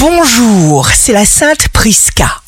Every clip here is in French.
Bonjour, c'est la Sainte Prisca.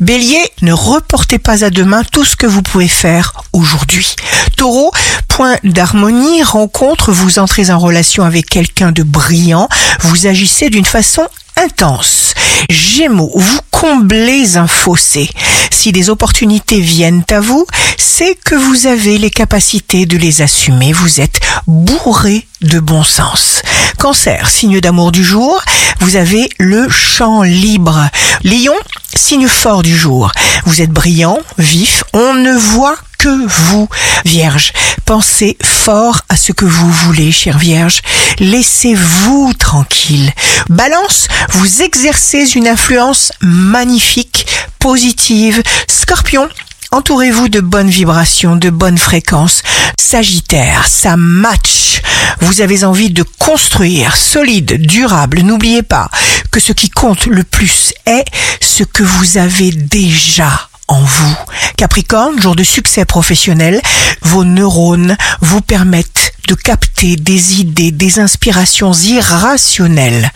Bélier, ne reportez pas à demain tout ce que vous pouvez faire aujourd'hui. Taureau, point d'harmonie, rencontre, vous entrez en relation avec quelqu'un de brillant, vous agissez d'une façon intense. Gémeaux, vous comblez un fossé. Si des opportunités viennent à vous, c'est que vous avez les capacités de les assumer. Vous êtes bourré de bon sens. Cancer, signe d'amour du jour, vous avez le champ libre. Lion, signe fort du jour. Vous êtes brillant, vif, on ne voit que vous, Vierge. Pensez fort à ce que vous voulez, chère Vierge. Laissez-vous tranquille. Balance, vous exercez une influence magnifique, positive. Scorpion, Entourez-vous de bonnes vibrations, de bonnes fréquences. Sagittaire, ça match. Vous avez envie de construire solide, durable. N'oubliez pas que ce qui compte le plus est ce que vous avez déjà en vous. Capricorne, jour de succès professionnel, vos neurones vous permettent de capter des idées, des inspirations irrationnelles.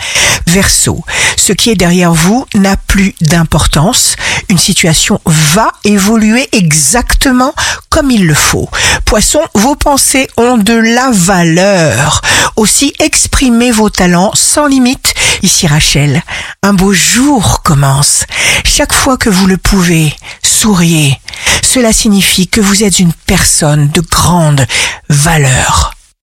Verseau, ce qui est derrière vous n'a plus d'importance. Une situation va évoluer exactement comme il le faut. Poisson, vos pensées ont de la valeur. Aussi, exprimez vos talents sans limite. Ici Rachel, un beau jour commence. Chaque fois que vous le pouvez, souriez. Cela signifie que vous êtes une personne de grande valeur.